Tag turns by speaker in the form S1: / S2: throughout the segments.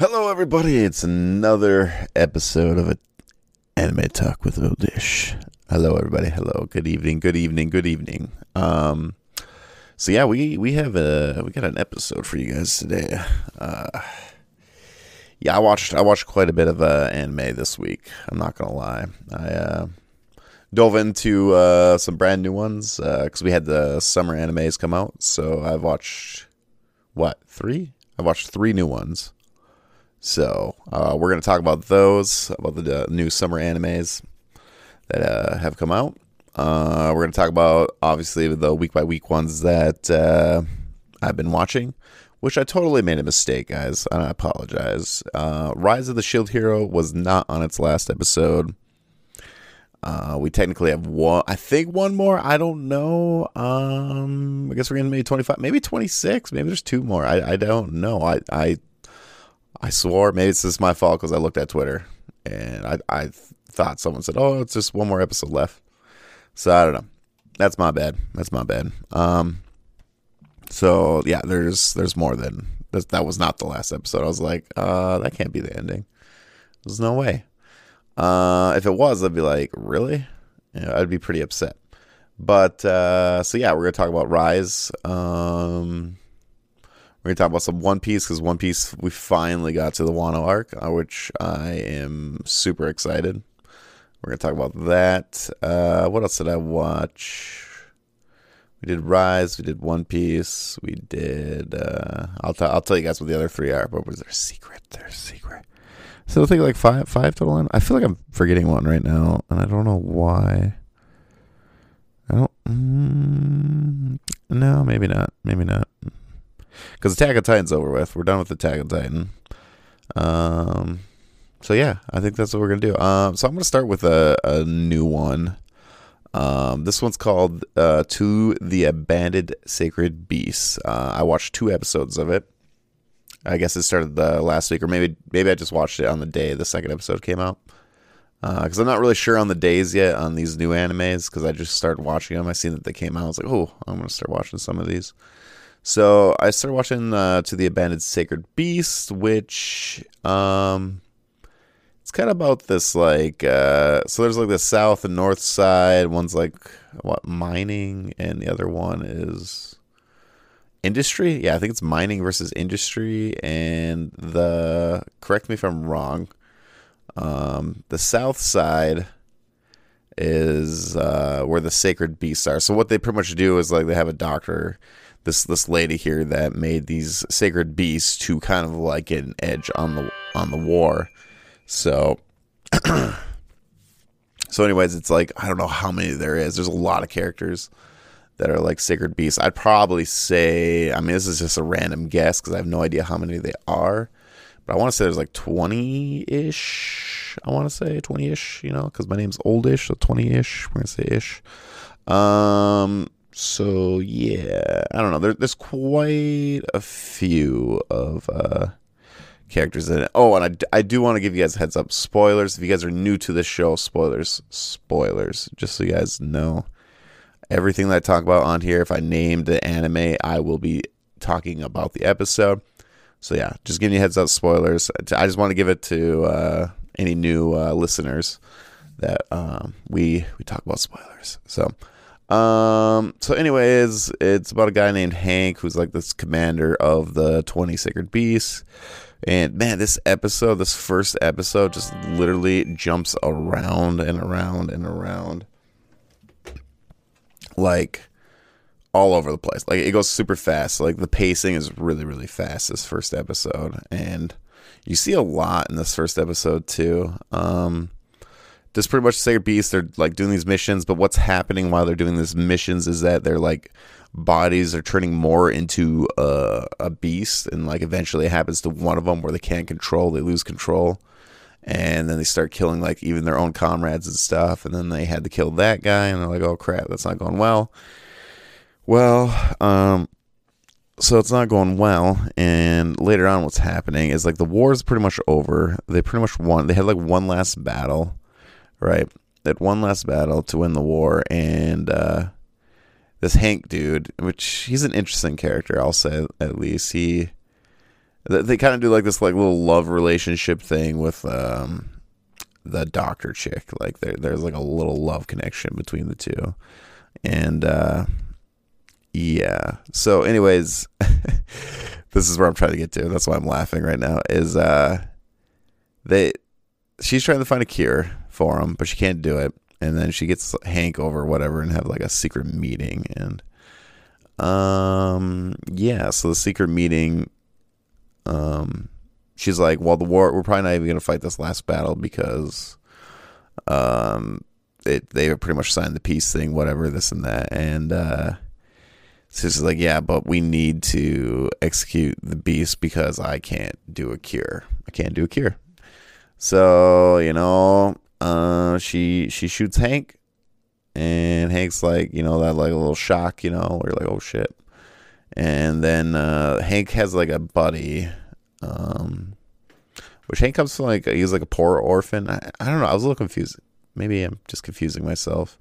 S1: Hello, everybody. It's another episode of Anime Talk with Oldish. Hello, everybody. Hello. Good evening. Good evening. Good evening. Um, so yeah, we we have a we got an episode for you guys today. Uh, yeah, I watched I watched quite a bit of uh, anime this week. I'm not gonna lie. I uh, dove into uh, some brand new ones because we had the summer animes come out. So I've watched what three? I watched three new ones. So uh, we're going to talk about those, about the uh, new summer animes that uh, have come out. Uh, we're going to talk about obviously the week by week ones that uh, I've been watching, which I totally made a mistake, guys. I apologize. Uh, Rise of the Shield Hero was not on its last episode. we technically have one, I think one more. I don't know. Um, I guess we're gonna maybe twenty five, maybe twenty six. Maybe there's two more. I, I don't know. I I I swore maybe it's just my fault because I looked at Twitter and I I thought someone said, "Oh, it's just one more episode left." So I don't know. That's my bad. That's my bad. Um. So yeah, there's there's more than that. Was not the last episode. I was like, uh, that can't be the ending. There's no way. Uh, if it was, I'd be like, really? Yeah, I'd be pretty upset. But uh, so yeah, we're gonna talk about Rise. Um, we're gonna talk about some One Piece because One Piece we finally got to the Wano arc, uh, which I am super excited. We're gonna talk about that. Uh, what else did I watch? We did Rise. We did One Piece. We did. Uh, I'll t- I'll tell you guys what the other three are. But was their secret? Their secret. So I think like five five total. In. I feel like I'm forgetting one right now, and I don't know why. I don't. Mm, no, maybe not. Maybe not because Attack on Titan's over with. We're done with Attack on Titan. Um, so yeah, I think that's what we're gonna do. Um, so I'm gonna start with a, a new one. Um, this one's called uh, "To the Abandoned Sacred Beasts." Uh, I watched two episodes of it. I guess it started the last week, or maybe maybe I just watched it on the day the second episode came out. Because uh, I'm not really sure on the days yet on these new animes. Because I just started watching them. I seen that they came out. I was like, oh, I'm gonna start watching some of these. So I started watching uh, To the Abandoned Sacred Beast, which um, it's kind of about this like uh, so there's like the south and north side. One's like what mining, and the other one is industry. Yeah, I think it's mining versus industry. And the correct me if I'm wrong. Um, the south side is uh, where the sacred beasts are. So what they pretty much do is like they have a doctor this this lady here that made these sacred beasts to kind of like get an edge on the on the war. So so anyways, it's like I don't know how many there is. There's a lot of characters that are like sacred beasts. I'd probably say I mean this is just a random guess cuz I have no idea how many they are. But I want to say there's like 20-ish. I want to say 20-ish, you know, cuz my name's oldish, so 20-ish. We're going to say ish. Um so yeah, I don't know. There, there's quite a few of uh, characters in it. Oh, and I, I do want to give you guys heads up. Spoilers. If you guys are new to this show, spoilers, spoilers. Just so you guys know, everything that I talk about on here. If I name the anime, I will be talking about the episode. So yeah, just giving you heads up. Spoilers. I just want to give it to uh, any new uh, listeners that um, we we talk about spoilers. So. Um, so anyways, it's about a guy named Hank who's like this commander of the 20 sacred beasts. And man, this episode, this first episode just literally jumps around and around and around. Like all over the place. Like it goes super fast. Like the pacing is really, really fast this first episode. And you see a lot in this first episode too. Um just pretty much Sacred Beast. They're like doing these missions, but what's happening while they're doing these missions is that they're like bodies are turning more into uh, a beast, and like eventually it happens to one of them where they can't control, they lose control, and then they start killing like even their own comrades and stuff, and then they had to kill that guy, and they're like, oh crap, that's not going well. Well, um, so it's not going well and later on what's happening is like the war is pretty much over they pretty much won they had like one last battle right? That one last battle to win the war, and uh, this Hank dude, which he's an interesting character, I'll say at least. He they, kind of do like this like little love relationship thing with um the doctor chick. Like there, there's like a little love connection between the two, and uh, yeah. So, anyways, this is where I'm trying to get to. That's why I'm laughing right now. Is uh, they she's trying to find a cure for him, but she can't do it, and then she gets Hank over whatever and have like a secret meeting and. Um. Yeah. So the secret meeting. Um she's like, "Well, the war. We're probably not even gonna fight this last battle because, um, it they pretty much signed the peace thing, whatever, this and that." And uh, so she's like, "Yeah, but we need to execute the beast because I can't do a cure. I can't do a cure." So you know, uh, she she shoots Hank, and Hank's like, you know, that like a little shock, you know, where you're like, "Oh shit." And then uh, Hank has like a buddy um, which Hank comes from like he's like a poor orphan. I, I don't know. I was a little confused. Maybe I'm just confusing myself.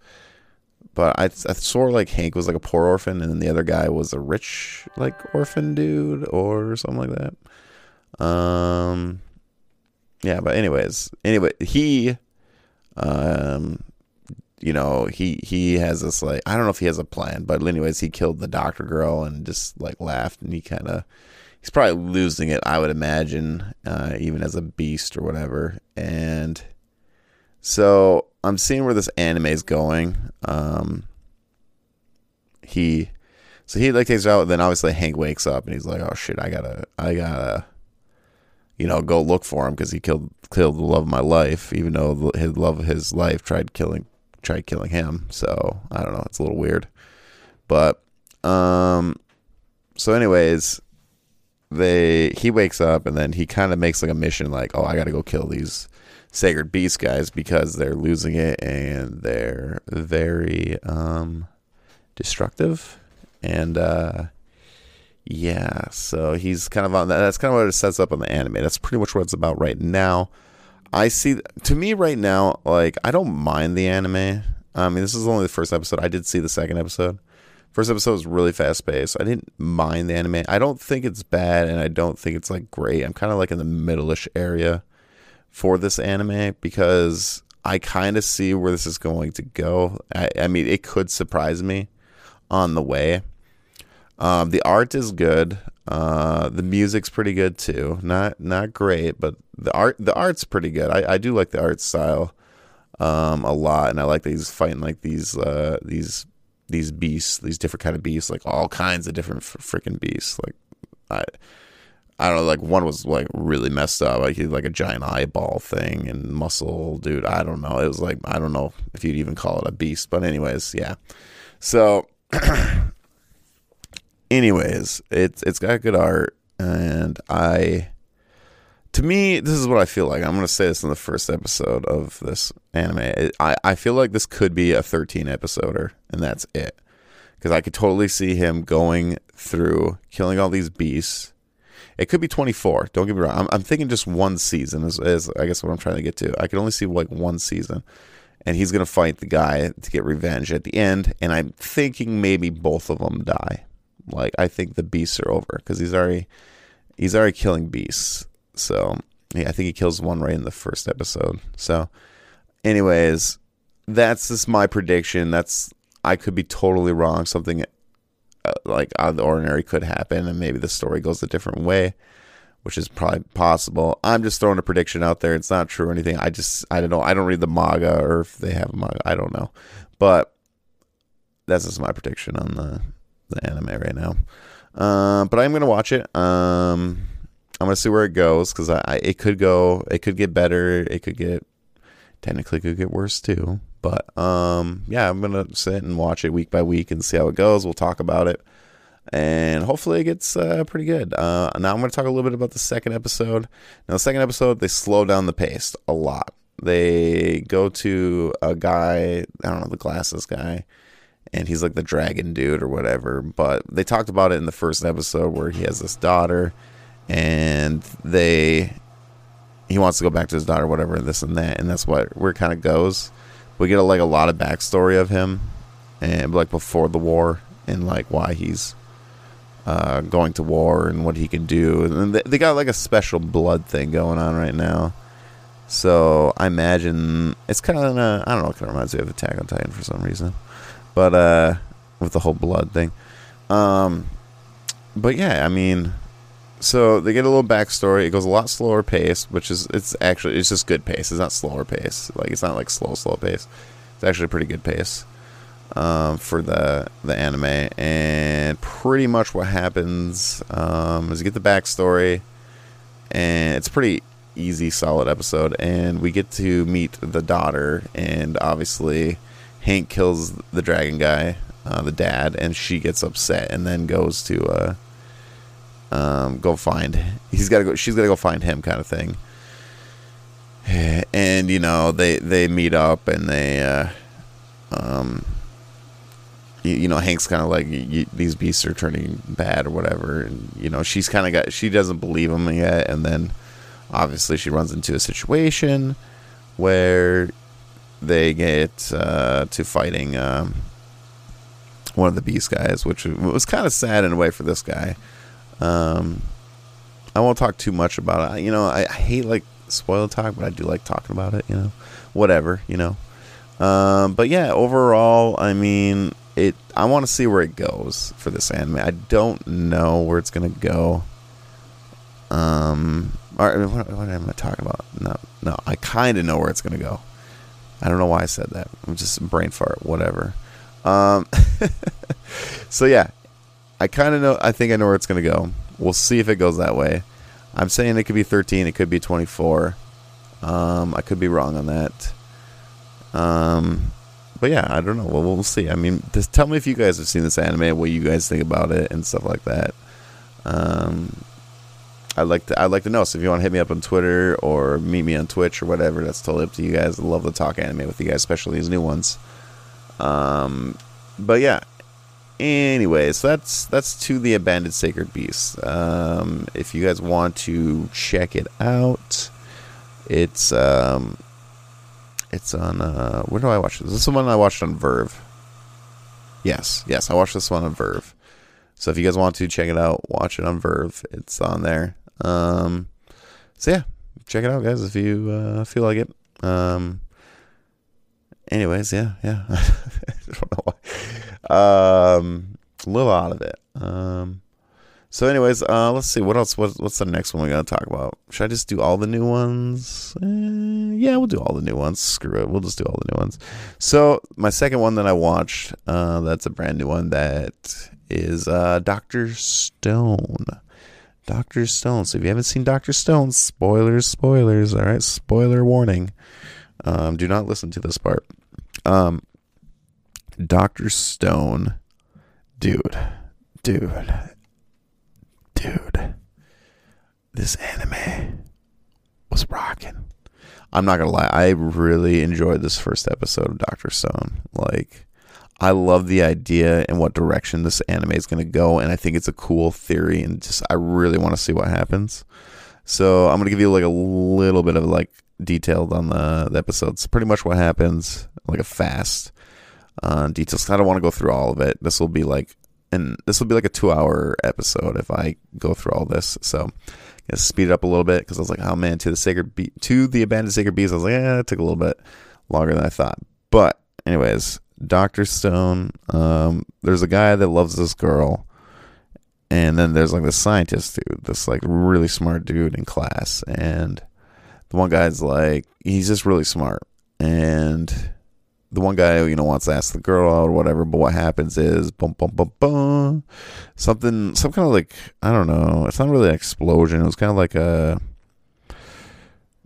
S1: But I I saw like Hank was like a poor orphan, and then the other guy was a rich like orphan dude or something like that. Um, yeah. But anyways, anyway, he, um, you know, he he has this like I don't know if he has a plan, but anyways, he killed the doctor girl and just like laughed, and he kind of he's probably losing it, I would imagine, uh, even as a beast or whatever. And so I'm seeing where this anime is going. Um, he, so he like takes out. Then obviously Hank wakes up and he's like, "Oh shit, I gotta, I gotta." You know, go look for him because he killed killed the love of my life. Even though his love of his life tried killing tried killing him. So I don't know. It's a little weird, but um. So, anyways, they he wakes up and then he kind of makes like a mission like oh i gotta go kill these sacred beast guys because they're losing it and they're very um destructive and uh yeah so he's kind of on that that's kind of what it sets up on the anime that's pretty much what it's about right now i see to me right now like i don't mind the anime i mean this is only the first episode i did see the second episode First episode was really fast paced. I didn't mind the anime. I don't think it's bad, and I don't think it's like great. I'm kind of like in the middle-ish area for this anime because I kind of see where this is going to go. I, I, mean, it could surprise me on the way. Um, the art is good. Uh, the music's pretty good too. Not not great, but the art the art's pretty good. I, I do like the art style um, a lot, and I like that he's fighting like these uh, these these beasts, these different kind of beasts, like all kinds of different freaking beasts. Like I, I don't know. Like one was like really messed up, like he like a giant eyeball thing and muscle, dude. I don't know. It was like I don't know if you'd even call it a beast, but anyways, yeah. So, anyways, it's it's got good art, and I to me, this is what I feel like. I'm going to say this in the first episode of this anime. I, I feel like this could be a 13 episoder, and that's it. Because I could totally see him going through, killing all these beasts. It could be 24. Don't get me wrong. I'm, I'm thinking just one season is, is, I guess, what I'm trying to get to. I can only see like one season. And he's going to fight the guy to get revenge at the end. And I'm thinking maybe both of them die. Like, I think the beasts are over because he's already. He's already killing beasts so yeah, I think he kills one right in the first episode. So, anyways, that's just my prediction. That's I could be totally wrong. Something uh, like out of the ordinary could happen, and maybe the story goes a different way, which is probably possible. I'm just throwing a prediction out there. It's not true or anything. I just I don't know. I don't read the manga or if they have a manga. I don't know, but that's just my prediction on the the anime right now. Uh, but I'm gonna watch it. Um, I'm gonna see where it goes because I, I, it could go, it could get better, it could get technically could get worse too. But um, yeah, I'm gonna sit and watch it week by week and see how it goes. We'll talk about it, and hopefully it gets uh, pretty good. Uh, now I'm gonna talk a little bit about the second episode. Now the second episode they slow down the pace a lot. They go to a guy, I don't know the glasses guy, and he's like the dragon dude or whatever. But they talked about it in the first episode where he has this daughter and they he wants to go back to his daughter, whatever, and this and that, and that's what where it kind of goes. We get a, like a lot of backstory of him, and like before the war, and like why he's uh, going to war and what he can do. And they, they got like a special blood thing going on right now. So I imagine it's kind of I don't know. It kind of reminds me of Attack on Titan for some reason, but uh, with the whole blood thing. Um, but yeah, I mean, so they get a little backstory. It goes a lot slower pace, which is it's actually it's just good pace. It's not slower pace. Like it's not like slow slow pace. It's actually pretty good pace um, for the the anime. And pretty much what happens um, is you get the backstory, and it's pretty easy, solid episode. And we get to meet the daughter, and obviously Hank kills the dragon guy, uh, the dad, and she gets upset, and then goes to. Uh, um, go find he's got to go she's got to go find him kind of thing and you know they they meet up and they uh, um you, you know Hank's kind of like these beasts are turning bad or whatever and you know she's kind of got she doesn't believe him yet and then obviously she runs into a situation where they get uh, to fighting um, one of the beast guys which was kind of sad in a way for this guy um, I won't talk too much about it. You know, I, I, hate like spoil talk, but I do like talking about it. You know, whatever. You know, um, but yeah, overall, I mean, it. I want to see where it goes for this anime. I don't know where it's gonna go. Um, or, what, what am I talking about? No, no, I kind of know where it's gonna go. I don't know why I said that. I'm just brain fart. Whatever. Um, so yeah, I kind of know. I think I know where it's to go. We'll see if it goes that way. I'm saying it could be 13. It could be 24. Um, I could be wrong on that. Um, but yeah, I don't know. Well, we'll see. I mean, just tell me if you guys have seen this anime, what you guys think about it, and stuff like that. Um, I'd like to. I'd like to know. So if you want to hit me up on Twitter or meet me on Twitch or whatever, that's totally up to you guys. I love to talk anime with you guys, especially these new ones. Um, but yeah, Anyways, that's that's to the abandoned sacred beast. Um, if you guys want to check it out, it's um, it's on uh, where do I watch this? This is the one I watched on VRV. Yes, yes, I watched this one on VRV. So if you guys want to check it out, watch it on VRV. It's on there. Um, so yeah, check it out, guys, if you uh, feel like it. Um, anyways, yeah, yeah. I don't know why. Um, a little out of it. Um, so, anyways, uh, let's see what else. What, what's the next one we gotta talk about? Should I just do all the new ones? Eh, yeah, we'll do all the new ones. Screw it, we'll just do all the new ones. So, my second one that I watched, uh, that's a brand new one. That is uh, Doctor Stone. Doctor Stone. So, if you haven't seen Doctor Stone, spoilers, spoilers. All right, spoiler warning. Um, do not listen to this part. Um, Doctor Stone, dude, dude, dude, this anime was rocking. I'm not gonna lie, I really enjoyed this first episode of Doctor Stone. Like, I love the idea and what direction this anime is gonna go, and I think it's a cool theory, and just I really want to see what happens. So I'm gonna give you like a little bit of like detailed on the, the episodes. Pretty much what happens, like a fast uh, details. I don't want to go through all of it. This will be like, and this will be like a two-hour episode if I go through all this. So, I'm gonna speed it up a little bit because I was like, oh man, to the sacred be- to the abandoned sacred bees. I was like, yeah, it took a little bit longer than I thought. But, anyways, Doctor Stone. Um, there's a guy that loves this girl, and then there's like the scientist dude, this like really smart dude in class, and the one guy's like, he's just really smart, and the one guy you know wants to ask the girl out or whatever but what happens is boom boom boom boom something some kind of like i don't know it's not really an explosion it was kind of like a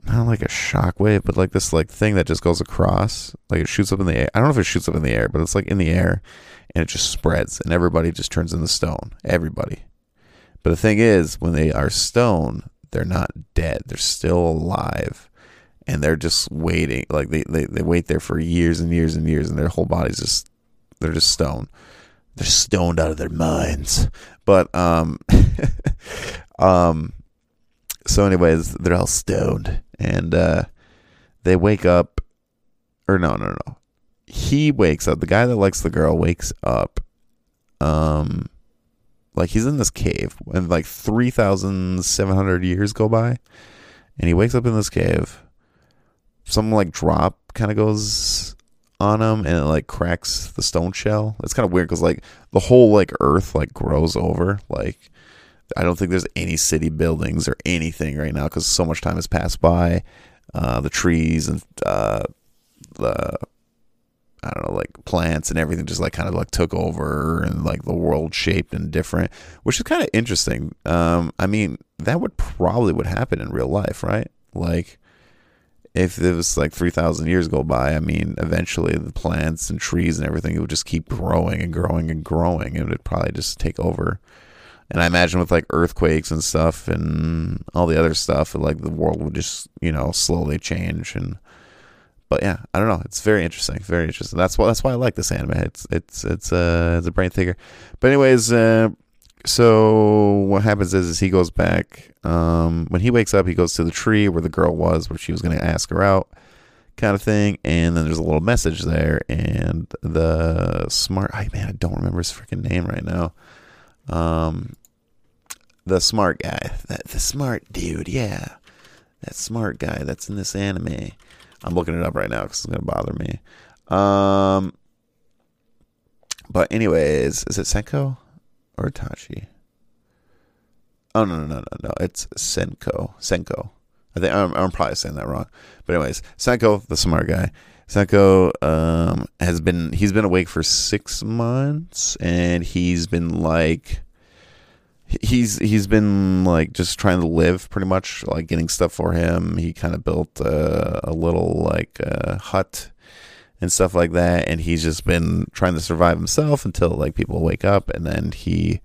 S1: not like a shockwave but like this like thing that just goes across. Like it shoots up in the air. I don't know if it shoots up in the air but it's like in the air and it just spreads and everybody just turns into stone. Everybody. But the thing is when they are stone they're not dead. They're still alive and they're just waiting. Like they, they, they wait there for years and years and years and their whole body's just they're just stoned they're stoned out of their minds. But um um so anyways they're all stoned and uh they wake up or no no no he wakes up the guy that likes the girl wakes up um Like he's in this cave, and like three thousand seven hundred years go by, and he wakes up in this cave. Some like drop kind of goes on him, and it like cracks the stone shell. It's kind of weird because like the whole like Earth like grows over. Like I don't think there's any city buildings or anything right now because so much time has passed by. Uh, the trees and uh, the I don't know, like plants and everything just like kind of like took over and like the world shaped and different, which is kind of interesting. Um, I mean, that would probably would happen in real life, right? Like if it was like 3,000 years go by, I mean, eventually the plants and trees and everything, it would just keep growing and growing and growing. And it would probably just take over. And I imagine with like earthquakes and stuff and all the other stuff, like the world would just, you know, slowly change and but yeah, I don't know. It's very interesting. Very interesting. That's why that's why I like this anime. It's it's it's a it's a brain thinker. But anyways, uh, so what happens is, is he goes back. Um, when he wakes up, he goes to the tree where the girl was, where she was going to ask her out, kind of thing. And then there's a little message there, and the smart. I man, I don't remember his freaking name right now. Um, the smart guy, that the smart dude, yeah, that smart guy that's in this anime. I'm looking it up right now because it's gonna bother me. Um, but anyways, is it Senko or Tachi? Oh no no no no no! It's Senko Senko. I think I'm, I'm probably saying that wrong. But anyways, Senko, the smart guy. Senko um, has been he's been awake for six months, and he's been like he's he's been like just trying to live pretty much like getting stuff for him. He kind of built uh, a little like uh, hut and stuff like that. And he's just been trying to survive himself until like people wake up. And then he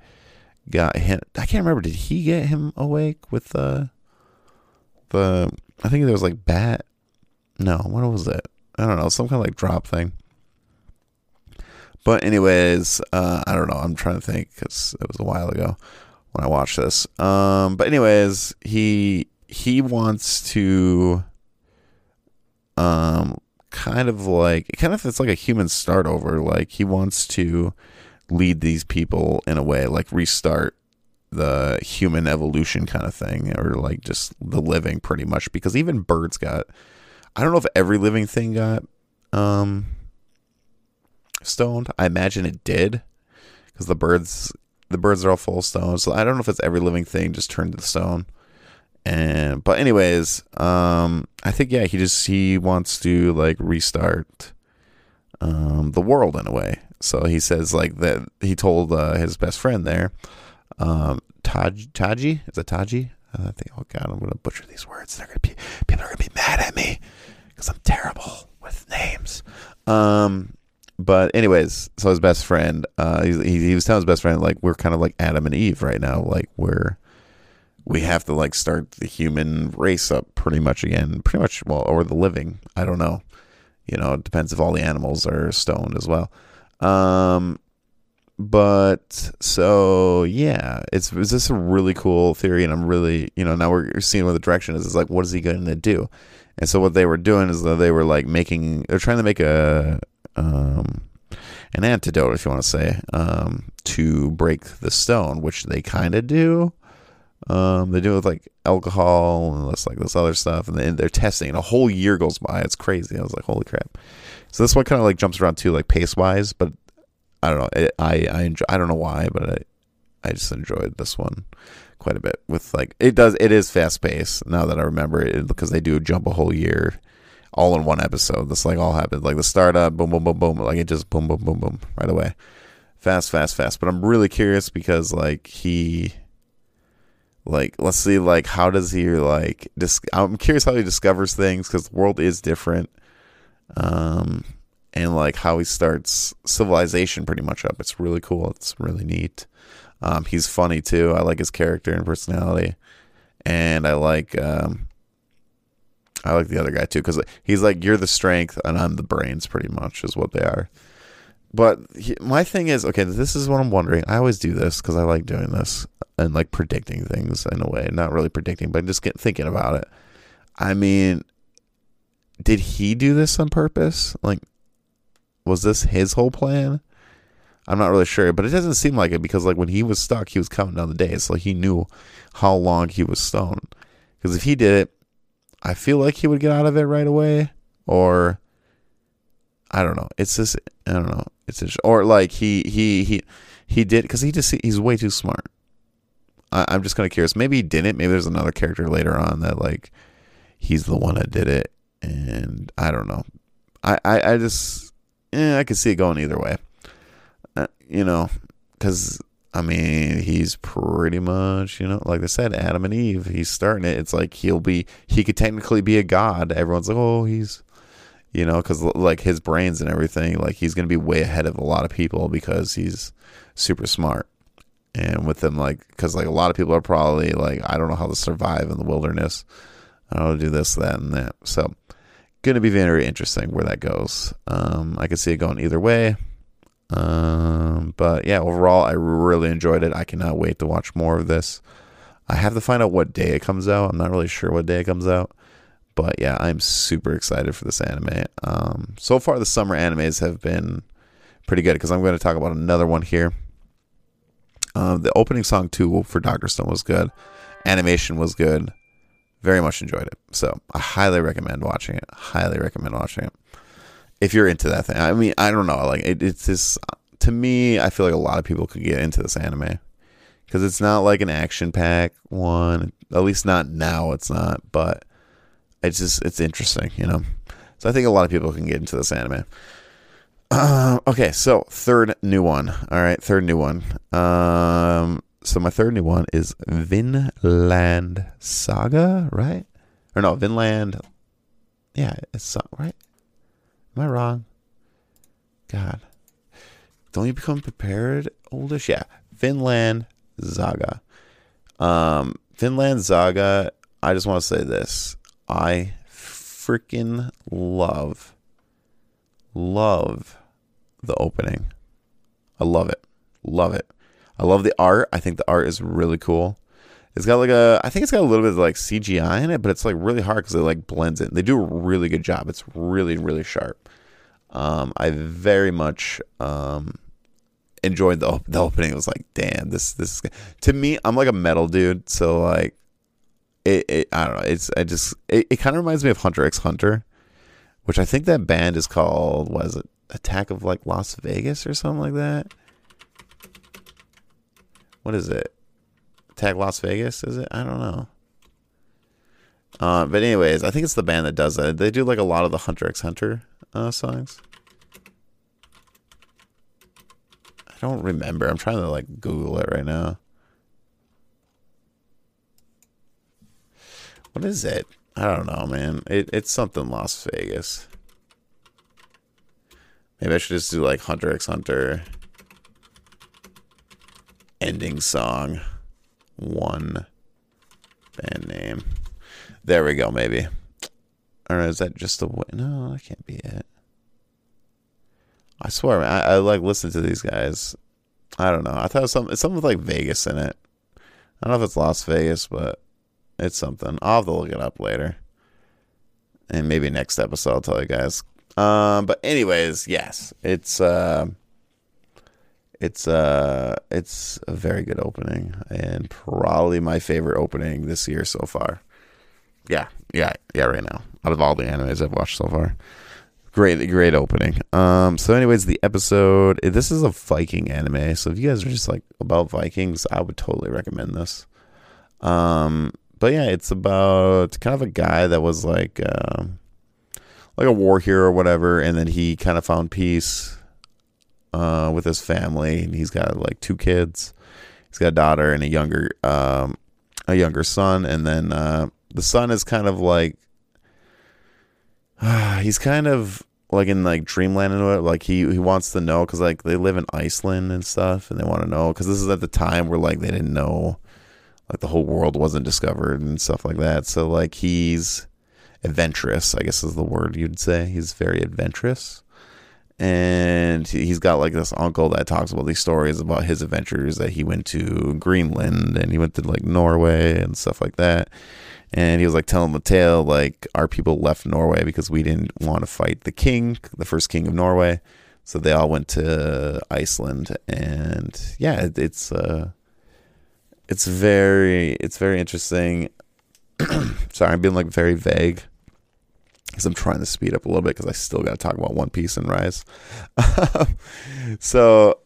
S1: got him i can't remember. Did he get him awake with the the i think there was like bat. No what was it? I don't know. Some kind of like drop thing. But anyways uh, i don't know. I'm trying to think because it was a while ago when I watch this. Um, but anyways, he he wants to um kind of like kind of it's like a human start over. Like he wants to lead these people in a way, like restart the human evolution kind of thing, or like just the living pretty much. Because even birds got I don't know if every living thing got um stoned. I imagine it did because the birds the birds are all full of stone. So I don't know if it's every living thing just turned to stone. And but anyways, um, I think yeah, he just he wants to like restart um the world in a way. So he says like that he told uh, his best friend there, um, Taj Taji is it Taji? I think oh god, I'm gonna butcher these words. They're gonna be people are gonna be mad at me because I'm terrible with names. Um, but anyways, so his best friend, uh, he, he was telling his best friend like we're kind of like Adam and Eve right now, like we're we have to like start the human race up pretty much again, pretty much well, or the living. I don't know. You know, it depends if all the animals are stoned as well. Um, but so yeah, it's it's just a really cool theory, and I'm really you know now we're seeing what the direction is. It's like what is he going to do? And so what they were doing is that they were like making they're trying to make a um, an antidote, if you want to say, um, to break the stone, which they kind of do. Um, they do it with like alcohol and this like this other stuff, and then they're testing. And a whole year goes by. It's crazy. I was like, holy crap! So this one kind of like jumps around too, like pace wise. But I don't know. It, I I enjoy, I don't know why, but I I just enjoyed this one quite a bit. With like it does it is fast paced now that I remember it because they do jump a whole year all in one episode. This like all happened like the startup, boom, boom, boom, boom, like it just boom, boom, boom, boom, right away, fast, fast, fast. But I'm really curious because like he, like let's see, like how does he like? Dis- I'm curious how he discovers things because the world is different, um, and like how he starts civilization pretty much up. It's really cool. It's really neat. Um, he's funny too. I like his character and personality, and I like um I like the other guy too because he's like you're the strength and I'm the brains, pretty much is what they are. But he, my thing is, okay, this is what I'm wondering. I always do this because I like doing this and like predicting things in a way, not really predicting, but just get thinking about it. I mean, did he do this on purpose? Like, was this his whole plan? I'm not really sure, but it doesn't seem like it because like when he was stuck, he was counting down the days, like he knew how long he was stoned. Because if he did it, I feel like he would get out of it right away, or I don't know. It's just I don't know. It's just, or like he he he he did because he just he's way too smart. I, I'm just kind of curious. Maybe he didn't. Maybe there's another character later on that like he's the one that did it, and I don't know. I I, I just yeah, I could see it going either way. Uh, you know, because I mean, he's pretty much, you know, like I said, Adam and Eve. He's starting it. It's like he'll be, he could technically be a god. Everyone's like, oh, he's, you know, because like his brains and everything, like he's going to be way ahead of a lot of people because he's super smart. And with them, like, because like a lot of people are probably like, I don't know how to survive in the wilderness. I don't do this, that, and that. So, going to be very interesting where that goes. Um, I could see it going either way. Um, but yeah, overall, I really enjoyed it. I cannot wait to watch more of this. I have to find out what day it comes out. I'm not really sure what day it comes out. But yeah, I'm super excited for this anime. Um, so far, the summer animes have been pretty good because I'm going to talk about another one here. Uh, the opening song, too, for Dr. Stone was good. Animation was good. Very much enjoyed it. So I highly recommend watching it. Highly recommend watching it if you're into that thing. I mean, I don't know. Like it, it's just to me, I feel like a lot of people could get into this anime because it's not like an action pack one. At least not now. It's not, but it's just it's interesting, you know. So I think a lot of people can get into this anime. Uh, okay, so third new one. All right, third new one. Um, so my third new one is Vinland Saga, right? Or no, Vinland. Yeah, it's right. Am I wrong? God. Don't you become prepared, oldish? Yeah. Finland Zaga. Um, Vinland Saga, I just want to say this. I freaking love, love the opening. I love it. Love it. I love the art. I think the art is really cool. It's got like a, I think it's got a little bit of like CGI in it, but it's like really hard because it like blends in. They do a really good job. It's really, really sharp. Um, I very much um, enjoyed the the opening. It was like, damn, this this to me, I'm like a metal dude, so like, it, it I don't know. It's I just it, it kind of reminds me of Hunter X Hunter, which I think that band is called was it Attack of like Las Vegas or something like that. What is it? Attack Las Vegas? Is it? I don't know. Uh, but anyways, I think it's the band that does that. They do like a lot of the Hunter X Hunter uh, songs. I don't remember. I'm trying to like Google it right now. What is it? I don't know, man. It, it's something Las Vegas. Maybe I should just do like Hunter X Hunter ending song. One band name. There we go, maybe. Or is that just the way? No, that can't be it. I swear, man, I, I like listen to these guys. I don't know. I thought it was something, it's something with like Vegas in it. I don't know if it's Las Vegas, but it's something. I'll have to look it up later. And maybe next episode I'll tell you guys. Um, but anyways, yes, it's uh, it's uh, it's a very good opening and probably my favorite opening this year so far. Yeah, yeah, yeah. Right now, out of all the animes I've watched so far, great, great opening. Um, so, anyways, the episode. This is a Viking anime, so if you guys are just like about Vikings, I would totally recommend this. Um, but yeah, it's about kind of a guy that was like, uh, like a war hero or whatever, and then he kind of found peace uh, with his family, and he's got like two kids. He's got a daughter and a younger, um, a younger son, and then uh, the son is kind of like uh, he's kind of like in like dreamland and what like he he wants to know because like they live in iceland and stuff and they want to know because this is at the time where like they didn't know like the whole world wasn't discovered and stuff like that. So like he's adventurous i guess is the word you'd say. He's very adventurous and he's got like this uncle that talks about these stories about his adventures that he went to greenland and he went to like norway and stuff like that and he was like telling the tale like our people left Norway because we didn't want to fight the king, the first king of Norway. So they all went to Iceland, and yeah, it, it's uh, it's very it's very interesting. Sorry, I'm being like very vague because I'm trying to speed up a little bit because I still got to talk about One Piece and Rise. so,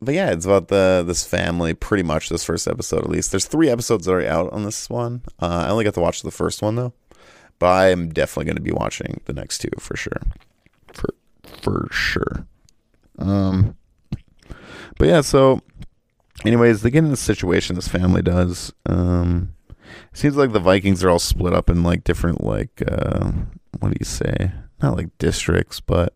S1: but yeah, it's about the this family. Pretty much this first episode, at least. There's three episodes already out on this one. Uh, I only got to watch the first one though, but I'm definitely going to be watching the next two for sure. For for sure. Um, but yeah, so anyways, they get in the situation this family does. Um, seems like the Vikings are all split up in like different like uh, what do you say? Not like districts, but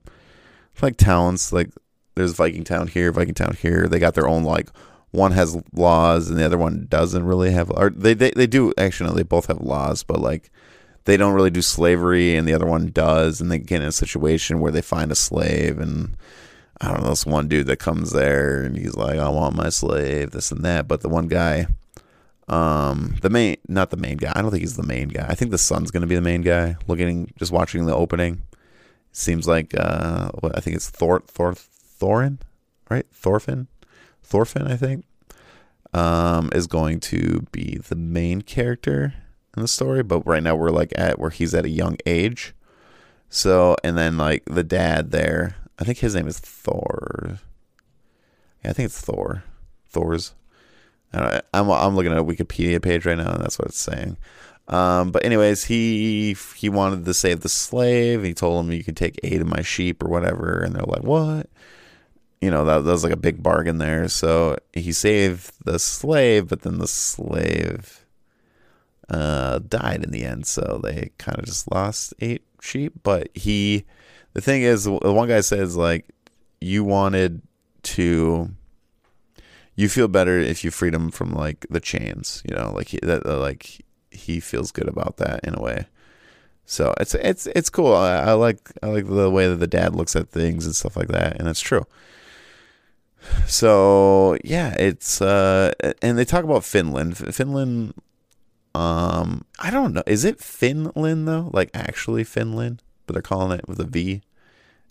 S1: like towns. Like there's Viking town here, Viking town here. They got their own like one has laws and the other one doesn't really have. Or they they they do actually no, they both have laws, but like they don't really do slavery and the other one does, and they get in a situation where they find a slave and I don't know, this one dude that comes there and he's like, I want my slave, this and that. But the one guy, um, the main, not the main guy. I don't think he's the main guy. I think the son's going to be the main guy. Looking, just watching the opening, seems like, uh, what I think it's Thor, Thor, Thorin, right? Thorfinn, Thorfinn, I think, um, is going to be the main character in the story. But right now we're like at where he's at a young age. So, and then like the dad there, I think his name is Thor. Yeah, I think it's Thor. Thor's. I am I'm looking at a Wikipedia page right now, and that's what it's saying. Um, but anyways, he he wanted to save the slave. He told him you can take eight of my sheep or whatever, and they're like, "What?" You know that, that was like a big bargain there. So he saved the slave, but then the slave uh, died in the end. So they kind of just lost eight sheep. But he the thing is, the one guy says like, you wanted to. You feel better if you freed him from like the chains, you know, like he, that, uh, like he feels good about that in a way. So it's it's it's cool. I, I, like I like the way that the dad looks at things and stuff like that, and it's true. So yeah, it's uh, and they talk about Finland. Finland, um, I don't know. Is it Finland though? Like actually Finland? but they're calling it with a V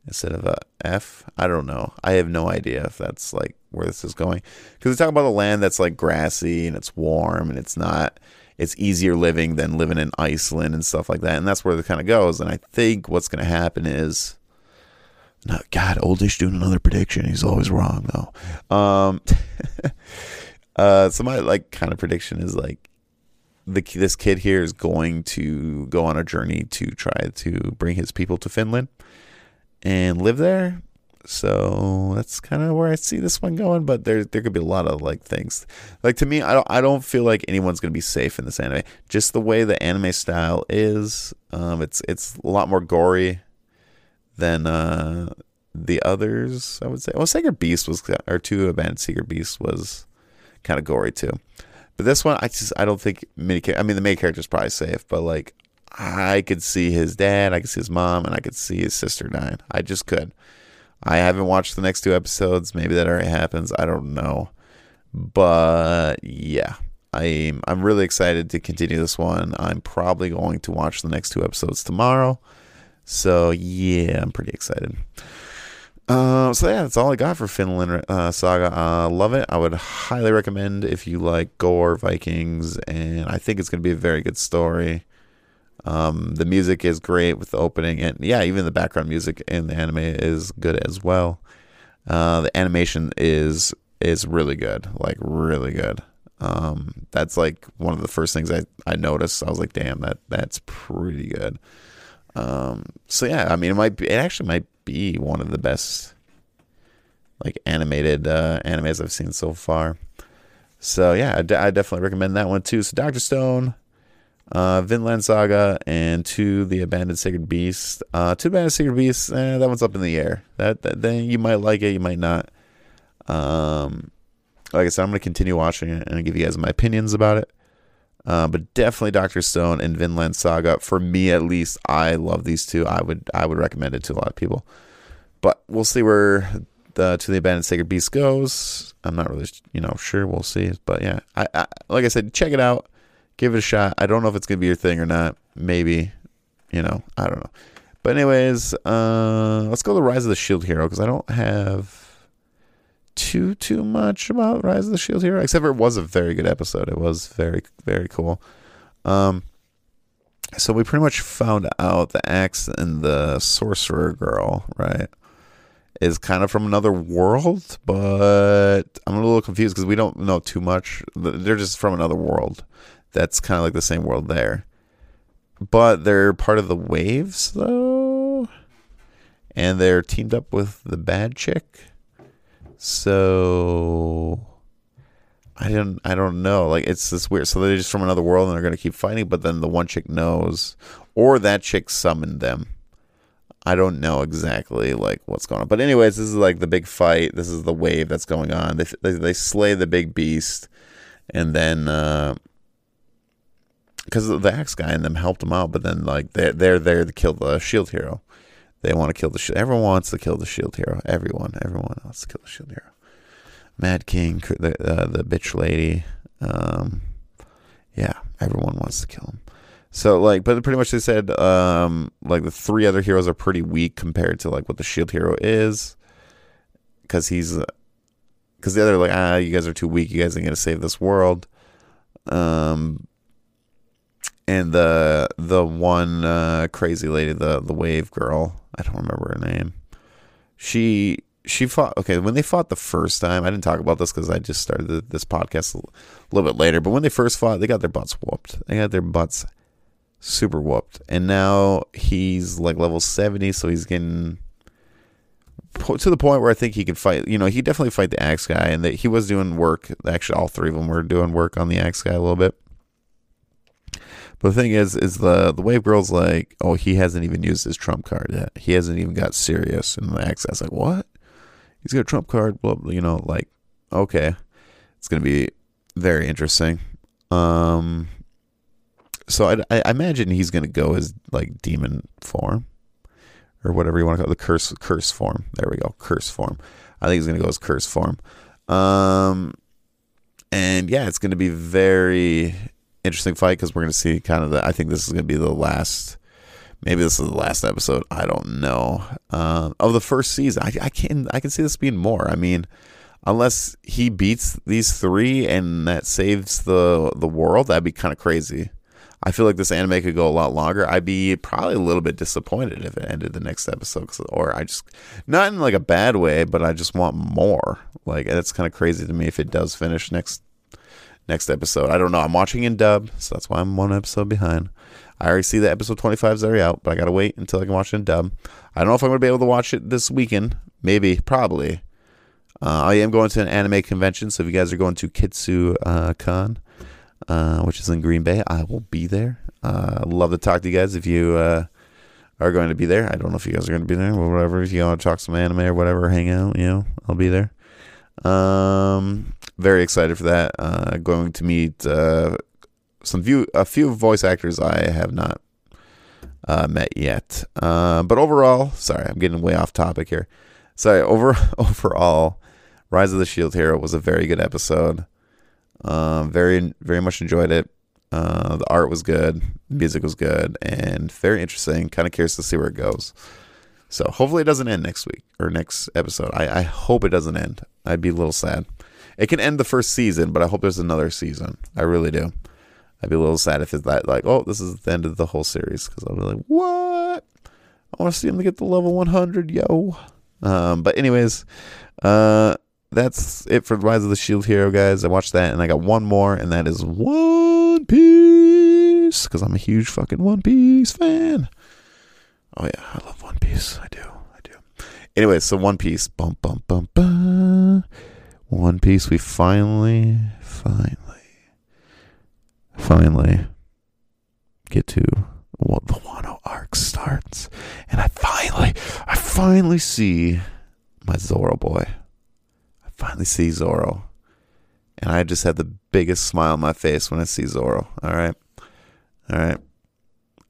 S1: instead of a F. I don't know. I have no idea if that's like where this is going because they talk about a land that's like grassy and it's warm and it's not. It's easier living than living in Iceland and stuff like that, and that's where it kind of goes. And I think what's going to happen is, no, God, Oldish doing another prediction. He's always wrong though. Um, uh, so my like kind of prediction is like the this kid here is going to go on a journey to try to bring his people to Finland and live there. So that's kind of where I see this one going. But there there could be a lot of like things. Like to me, I don't I don't feel like anyone's gonna be safe in this anime. Just the way the anime style is, um, it's it's a lot more gory than uh the others. I would say. Well, Sacred Beast was or two Abandoned Secret Beast was kind of gory too. But this one, I just I don't think many. I mean, the main character is probably safe, but like I could see his dad, I could see his mom, and I could see his sister dying. I just could. I haven't watched the next two episodes. Maybe that already happens. I don't know. But yeah, I'm I'm really excited to continue this one. I'm probably going to watch the next two episodes tomorrow. So yeah, I'm pretty excited. Uh, so yeah, that's all I got for Finland uh, Saga. Uh, love it. I would highly recommend if you like gore Vikings, and I think it's going to be a very good story. Um, the music is great with the opening, and yeah, even the background music in the anime is good as well. Uh, the animation is is really good, like really good. Um, that's like one of the first things I, I noticed. I was like, damn, that that's pretty good. Um, so yeah, I mean, it might be, it actually might be one of the best like animated uh, animes I've seen so far. So yeah, I, d- I definitely recommend that one too. So Doctor Stone, uh, Vinland Saga, and to the Abandoned Sacred Beast. Uh, to the Abandoned Sacred Beast, eh, that one's up in the air. That, that then you might like it, you might not. Um, like I said, I'm gonna continue watching it and give you guys my opinions about it. Uh, but definitely Doctor Stone and Vinland Saga. For me, at least, I love these two. I would I would recommend it to a lot of people. But we'll see where the To the Abandoned Sacred Beast goes. I'm not really you know sure. We'll see. But yeah, I, I like I said, check it out, give it a shot. I don't know if it's gonna be your thing or not. Maybe, you know, I don't know. But anyways, uh, let's go to Rise of the Shield Hero because I don't have too too much about Rise of the Shield Hero, except for it was a very good episode. It was very very cool. Um, so we pretty much found out the axe and the sorcerer girl, right, is kind of from another world, but I'm a little confused because we don't know too much. They're just from another world. That's kind of like the same world there, but they're part of the waves though, and they're teamed up with the bad chick. So I don't I don't know. Like it's this weird. So they're just from another world and they're gonna keep fighting, but then the one chick knows, or that chick summoned them. I don't know exactly like what's going on. But anyways, this is like the big fight. This is the wave that's going on. They they, they slay the big beast, and then uh, because uh, the axe guy and them helped them out, but then like they they're there to kill the shield hero. They want to kill the shield. Everyone wants to kill the shield hero. Everyone, everyone wants to kill the shield hero. Mad King, the uh, the bitch lady. Um, yeah, everyone wants to kill him. So like, but pretty much they said um, like the three other heroes are pretty weak compared to like what the shield hero is, because he's because the other like ah you guys are too weak. You guys ain't gonna save this world. Um, and the the one uh, crazy lady, the the wave girl, I don't remember her name. She she fought okay when they fought the first time i didn't talk about this because i just started this podcast a little bit later but when they first fought they got their butts whooped. They got their butts super whooped. And now he's like level 70 so he's getting to the point where i think he can fight you know he definitely fight the axe guy and that he was doing work. Actually all three of them were doing work on the axe guy a little bit but the thing is, is the the wave girl's like, oh, he hasn't even used his trump card yet. He hasn't even got serious. And the guy's like, what? he's got a trump card. Blah, you know, like okay, it's gonna be very interesting. Um, so I, I imagine he's gonna go as like demon form or whatever you want to call it, the curse curse form. There we go, curse form. I think he's gonna go as curse form. Um, and yeah, it's gonna be very interesting fight because we're gonna see kind of the. I think this is gonna be the last maybe this is the last episode. I don't know. Uh, of the first season, I, I can I can see this being more. I mean, unless he beats these three and that saves the the world, that'd be kind of crazy. I feel like this anime could go a lot longer. I'd be probably a little bit disappointed if it ended the next episode, or I just not in like a bad way, but I just want more. Like that's kind of crazy to me if it does finish next next episode. I don't know. I'm watching in dub, so that's why I'm one episode behind. I already see the episode 25 is already out, but I gotta wait until I can watch it in dub. I don't know if I'm gonna be able to watch it this weekend. Maybe, probably. Uh, I am going to an anime convention, so if you guys are going to Kitsu uh, Con, uh, which is in Green Bay, I will be there. Uh, love to talk to you guys if you uh, are going to be there. I don't know if you guys are going to be there or whatever. If you want to talk some anime or whatever, hang out, you know, I'll be there. Um, very excited for that. Uh, going to meet uh, some view a few voice actors I have not uh, met yet. Uh, but overall, sorry, I'm getting way off topic here. Sorry, over overall, Rise of the Shield Hero was a very good episode. Um, very very much enjoyed it. Uh, the art was good, music was good, and very interesting. Kind of curious to see where it goes. So hopefully it doesn't end next week or next episode. I, I hope it doesn't end. I'd be a little sad. It can end the first season, but I hope there's another season. I really do. I'd be a little sad if it's that like, oh, this is the end of the whole series because I'll be like, what? I want to see him get the level 100, yo. Um, but anyways, uh, that's it for Rise of the Shield Hero, guys. I watched that, and I got one more, and that is One Piece because I'm a huge fucking One Piece fan. Oh yeah, I love One Piece. I do, I do. Anyways, so One Piece, bum bum bum bum. One Piece. We finally, finally finally get to what the Wano arc starts. And I finally, I finally see my Zoro boy. I finally see Zoro. And I just have the biggest smile on my face when I see Zoro. All right. All right.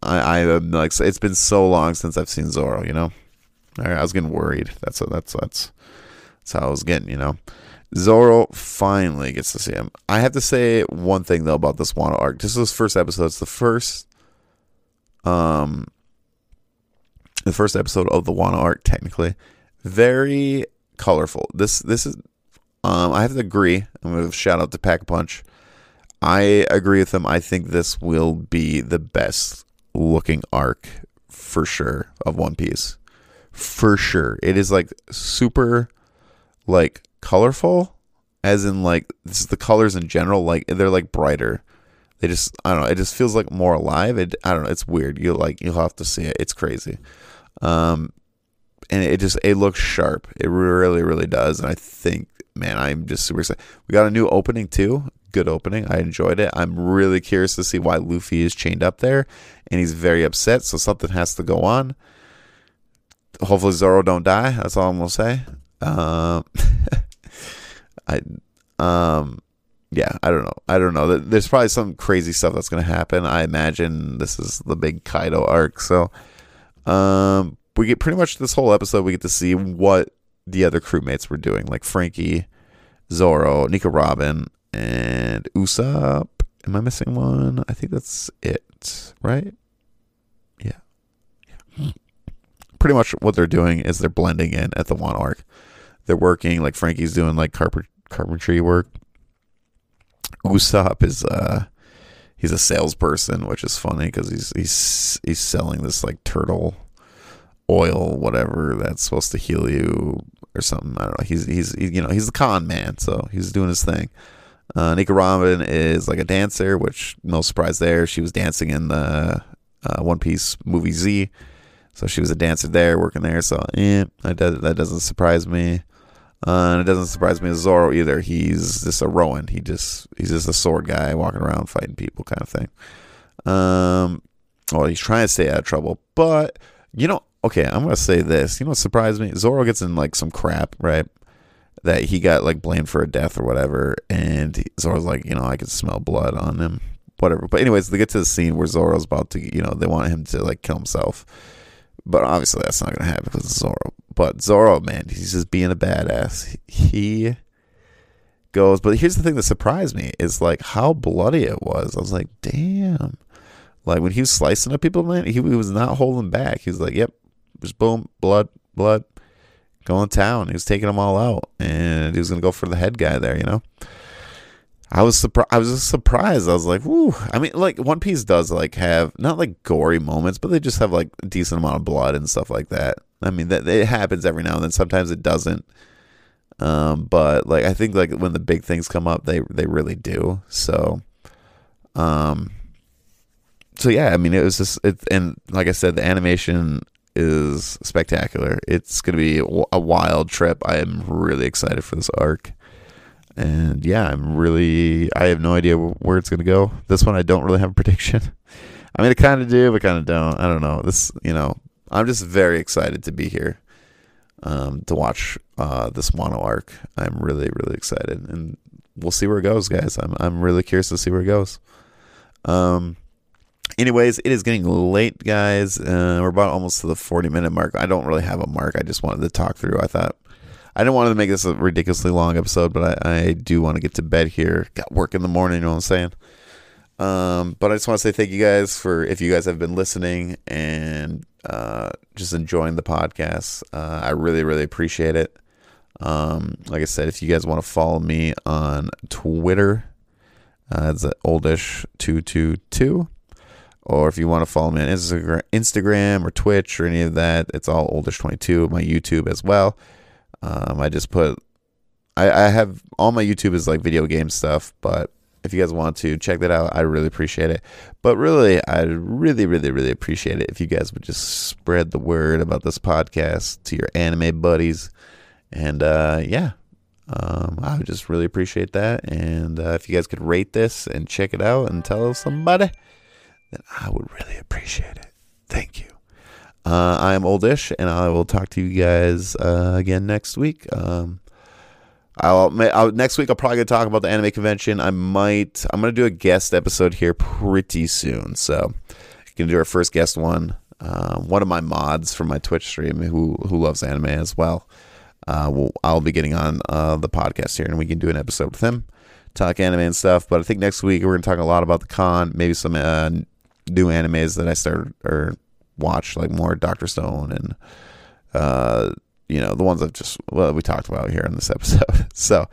S1: I, I am like, it's been so long since I've seen Zoro, you know? All right. I was getting worried. That's, that's, that's, that's how I was getting, you know? Zoro finally gets to see him. I have to say one thing though about this Wano arc. This is his first episode. It's the first um the first episode of the Wano arc, technically, very colorful. This this is um, I have to agree. I'm to shout out to Pack a Punch. I agree with them. I think this will be the best looking arc for sure of One Piece. For sure. It is like super like colorful as in like this is the colors in general like they're like brighter. They just I don't know, it just feels like more alive. It I don't know, it's weird. You like you'll have to see it. It's crazy. Um and it just it looks sharp. It really really does and I think man, I'm just super excited. We got a new opening too. Good opening. I enjoyed it. I'm really curious to see why Luffy is chained up there, and he's very upset. So something has to go on. Hopefully Zoro don't die. That's all I'm gonna say. Um, I, um, yeah, I don't know. I don't know. There's probably some crazy stuff that's gonna happen. I imagine this is the big Kaido arc. So, um, we get pretty much this whole episode. We get to see what the other crewmates were doing, like Franky, Zoro, Nico Robin, and Usopp. Am I missing one? I think that's it, right? Yeah. yeah. Pretty much what they're doing is they're blending in at the Wano arc. They're working like Franky's doing like carpet carpentry work. Usopp is uh he's a salesperson, which is funny because he's he's he's selling this like turtle oil, whatever that's supposed to heal you or something. I don't know. He's he's he, you know he's the con man, so he's doing his thing. Uh, Nico Robin is like a dancer, which no surprise there. She was dancing in the uh, One Piece movie Z, so she was a dancer there, working there. So eh, that that doesn't surprise me. Uh, and it doesn't surprise me as Zoro either. He's just a ronin. He just he's just a sword guy walking around fighting people kind of thing. Um, well, he's trying to stay out of trouble, but you know, okay, I'm gonna say this. You know what surprised me? Zoro gets in like some crap, right? That he got like blamed for a death or whatever, and Zoro's like, you know, I can smell blood on him, whatever. But anyways, they get to the scene where Zoro's about to, you know, they want him to like kill himself, but obviously that's not gonna happen because Zoro. But Zoro, man, he's just being a badass. He goes, but here's the thing that surprised me is like how bloody it was. I was like, damn. Like when he was slicing up people, man, he, he was not holding back. He was like, "Yep, just boom, blood, blood, going town. He was taking them all out, and he was gonna go for the head guy there. You know, I was surprised. I was just surprised. I was like, "Whoo!" I mean, like One Piece does like have not like gory moments, but they just have like a decent amount of blood and stuff like that. I mean, that it happens every now and then. Sometimes it doesn't. Um, but like I think like when the big things come up, they they really do. So, um, so yeah, I mean, it was just it, and like I said, the animation is spectacular. It's to be a wild trip. I am really excited for this arc. And yeah, I'm really, I have no idea where it's to go. This one, I don't really have a prediction. I mean, I kind of do, but kind of don't. I don't know. This, you know, I'm just very excited to be here um, to watch uh, this Wano arc. I'm really, really excited. And we'll see where it goes, guys. I'm, I'm really curious to see where it goes. Um, anyways, it is getting late, guys. Uh, we're about almost to the 40 minute mark. I don't really have a mark. I just wanted to talk through. I thought I didn't want to make this a ridiculously long episode, but I, I do want to get to bed here. Got work in the morning, you know what I'm saying? Um, but I just want to say thank you guys for if you guys have been listening and uh, just enjoying the podcast. Uh, I really, really appreciate it. Um, like I said, if you guys want to follow me on Twitter, uh, it's oldish222 or if you want to follow me on Instagram or Twitch or any of that, it's all oldish22. My YouTube as well. Um, I just put, I, I have all my YouTube is like video game stuff, but if you guys want to check that out, I really appreciate it. But really, I really, really, really appreciate it if you guys would just spread the word about this podcast to your anime buddies. And uh, yeah, um, I would just really appreciate that. And uh, if you guys could rate this and check it out and tell somebody then I would really appreciate it. Thank you. Uh, I am Oldish, and I will talk to you guys uh, again next week. Um, I'll, I'll, next week. I'll probably talk about the anime convention. I might. I'm gonna do a guest episode here pretty soon, so gonna do our first guest one. Uh, one of my mods from my Twitch stream who who loves anime as well. Uh, we'll, I'll be getting on uh, the podcast here, and we can do an episode with him, talk anime and stuff. But I think next week we're gonna talk a lot about the con, maybe some uh, new animes that I started or watch like more Doctor Stone and uh, you know the ones I've just well we talked about here in this episode. so,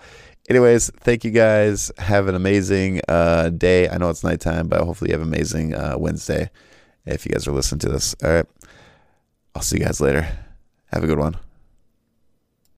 S1: anyways, thank you guys. Have an amazing uh, day. I know it's nighttime, but hopefully you have an amazing uh, Wednesday if you guys are listening to this. All right, I'll see you guys later. Have a good one.